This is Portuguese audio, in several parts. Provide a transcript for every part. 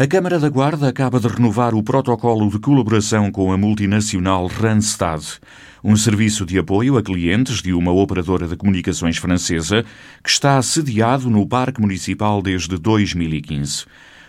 A Câmara da Guarda acaba de renovar o protocolo de colaboração com a multinacional Randstad, um serviço de apoio a clientes de uma operadora de comunicações francesa que está sediado no Parque Municipal desde 2015.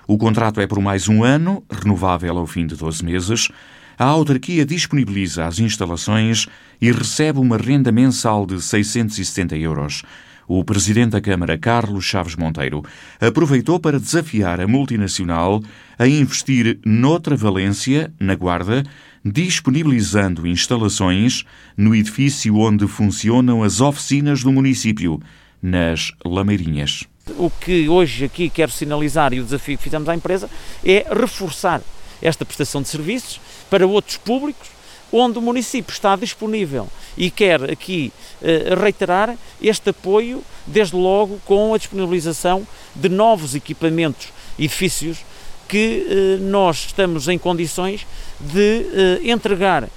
O contrato é por mais um ano, renovável ao fim de 12 meses. A autarquia disponibiliza as instalações e recebe uma renda mensal de 670 euros o presidente da Câmara, Carlos Chaves Monteiro, aproveitou para desafiar a multinacional a investir noutra Valência, na Guarda, disponibilizando instalações no edifício onde funcionam as oficinas do município, nas Lameirinhas. O que hoje aqui quero sinalizar e o desafio que fizemos à empresa é reforçar esta prestação de serviços para outros públicos onde o município está disponível e quer aqui eh, reiterar este apoio, desde logo com a disponibilização de novos equipamentos, edifícios, que eh, nós estamos em condições de eh, entregar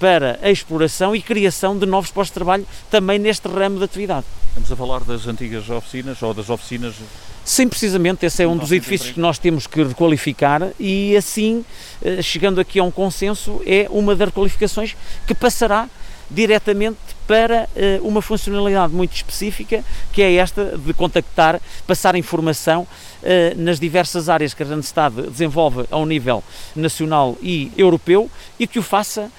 para a exploração e criação de novos postos de trabalho também neste ramo de atividade. Estamos a falar das antigas oficinas ou das oficinas Sim, precisamente, esse é um dos edifícios que nós temos que requalificar e assim, eh, chegando aqui a um consenso, é uma das requalificações que passará diretamente para eh, uma funcionalidade muito específica, que é esta de contactar, passar informação eh, nas diversas áreas que a Randstad desenvolve ao nível nacional e europeu e que o faça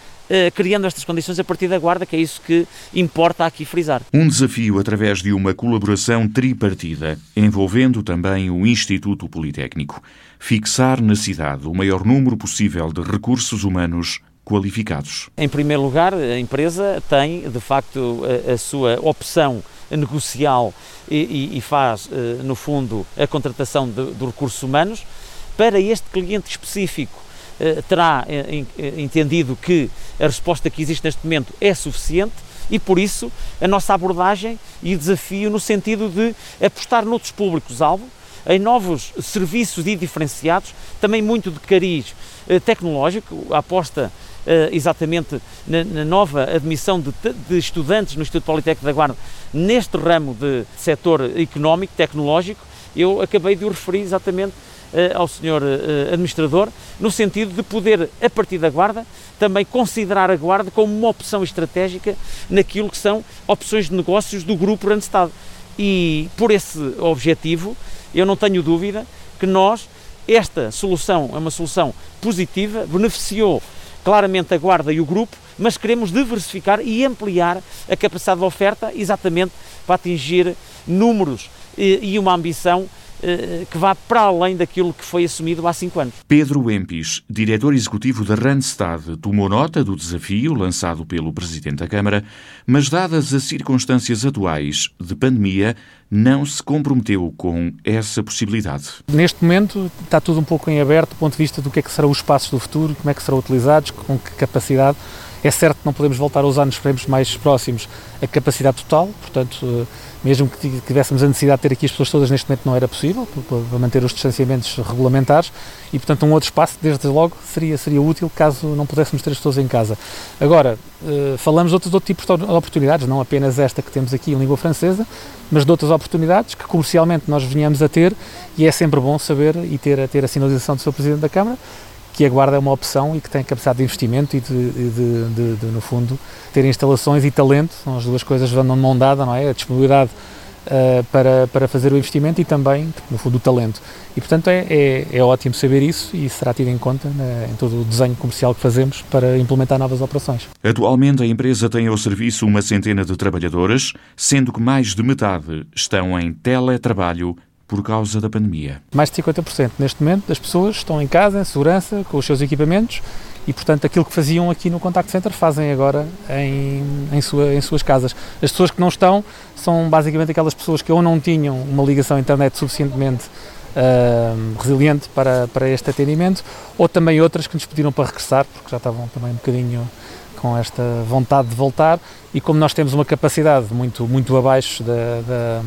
criando estas condições a partir da Guarda, que é isso que importa aqui frisar. Um desafio através de uma colaboração tripartida, envolvendo também o Instituto Politécnico. Fixar na cidade o maior número possível de recursos humanos qualificados. Em primeiro lugar, a empresa tem, de facto, a, a sua opção negocial e, e, faz, eh, no fundo, a contratação de, de recursos humanos para este cliente específico eh, terá eh, eh, entendido que a resposta que existe neste momento é suficiente e por isso a nossa abordagem e desafio no sentido de apostar noutros públicos-alvo, em novos serviços e diferenciados, também muito de cariz tecnológico, a aposta exatamente na, na, nova admissão de, de, estudantes no Instituto Politécnico da Guarda neste ramo de setor económico, tecnológico, eu acabei de o referir exatamente eh, ao senhor eh, administrador, no sentido de poder, a partir da Guarda, também considerar a Guarda como uma opção estratégica naquilo que são opções de negócios do Grupo Randstad. E por esse objetivo, eu não tenho dúvida que nós, esta solução é uma solução positiva, beneficiou claramente a Guarda e o Grupo, mas queremos diversificar e ampliar a capacidade de oferta exatamente para atingir números e, e uma ambição eh, que vá para além daquilo que foi assumido há cinco anos. Pedro Empis, diretor executivo da Randstad, tomou nota do desafio lançado pelo Presidente da Câmara, mas dadas as circunstâncias atuais de pandemia, não se comprometeu com essa possibilidade. Neste momento está tudo um pouco em aberto do ponto de vista do que é que serão os espaços do futuro, como é que serão utilizados, com que capacidade. É certo que não podemos voltar a usar nos frentes mais próximos a capacidade total, portanto, eh, mesmo que tivéssemos a necessidade de ter aqui as pessoas todas, neste momento não era possível, para manter os distanciamentos regulamentares, e portanto um outro espaço, desde logo, seria, seria útil caso não pudéssemos ter as pessoas em casa. Agora, eh, falamos de outros, outros tipos de oportunidades, não apenas esta que temos aqui em língua francesa, mas de outras oportunidades que comercialmente nós venhamos a ter, e é sempre bom saber e ter, ter a sinalização do Sr. Presidente da Câmara, que a Guarda é uma opção e que tem capacidade de investimento e de, de, de, de, no fundo, ter instalações e talento, são as duas coisas andam de mão dada, não é? A disponibilidade uh, para, para fazer o investimento e também, no fundo, o talento. E, portanto, é, é, é ótimo saber isso e será tido em conta né, em todo o desenho comercial que fazemos para implementar novas operações. Atualmente, a empresa tem ao serviço uma centena de trabalhadoras, sendo que mais de metade estão em teletrabalho por causa da pandemia. Mais de 50% neste momento das pessoas estão em casa, em segurança, com os seus equipamentos e, portanto, aquilo que faziam aqui no Contact Center fazem agora em, em, sua, em suas casas. As pessoas que não estão são basicamente aquelas pessoas que ou não tinham uma ligação à internet suficientemente uh, resiliente para, para este atendimento, ou também outras que nos pediram para regressar, porque já estavam também um bocadinho com esta vontade de voltar e como nós temos uma capacidade muito, muito abaixo da, da,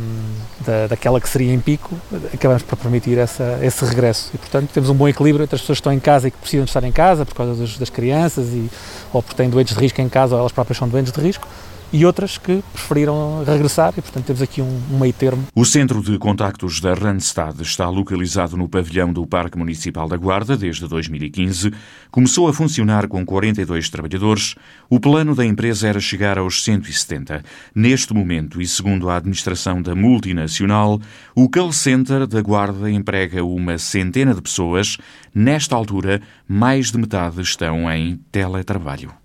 da, daquela que seria em pico, acabamos por permitir essa, esse regresso. E, portanto, temos um bom equilíbrio entre as pessoas que estão em casa e que precisam de estar em casa por causa dos, das crianças, e, ou porque têm doentes de risco em casa ou elas próprias são doentes de risco, e outras que preferiram regressar e, portanto, temos aqui um, um meio termo. O centro de contactos da Randstad está localizado no pavilhão do Parque Municipal da Guarda desde 2015. Começou a funcionar com 42 trabalhadores. O plano da empresa era chegar aos 170. Neste momento, e segundo a administração da multinacional, o call center da Guarda emprega uma centena de pessoas. Nesta altura, mais de metade estão em teletrabalho.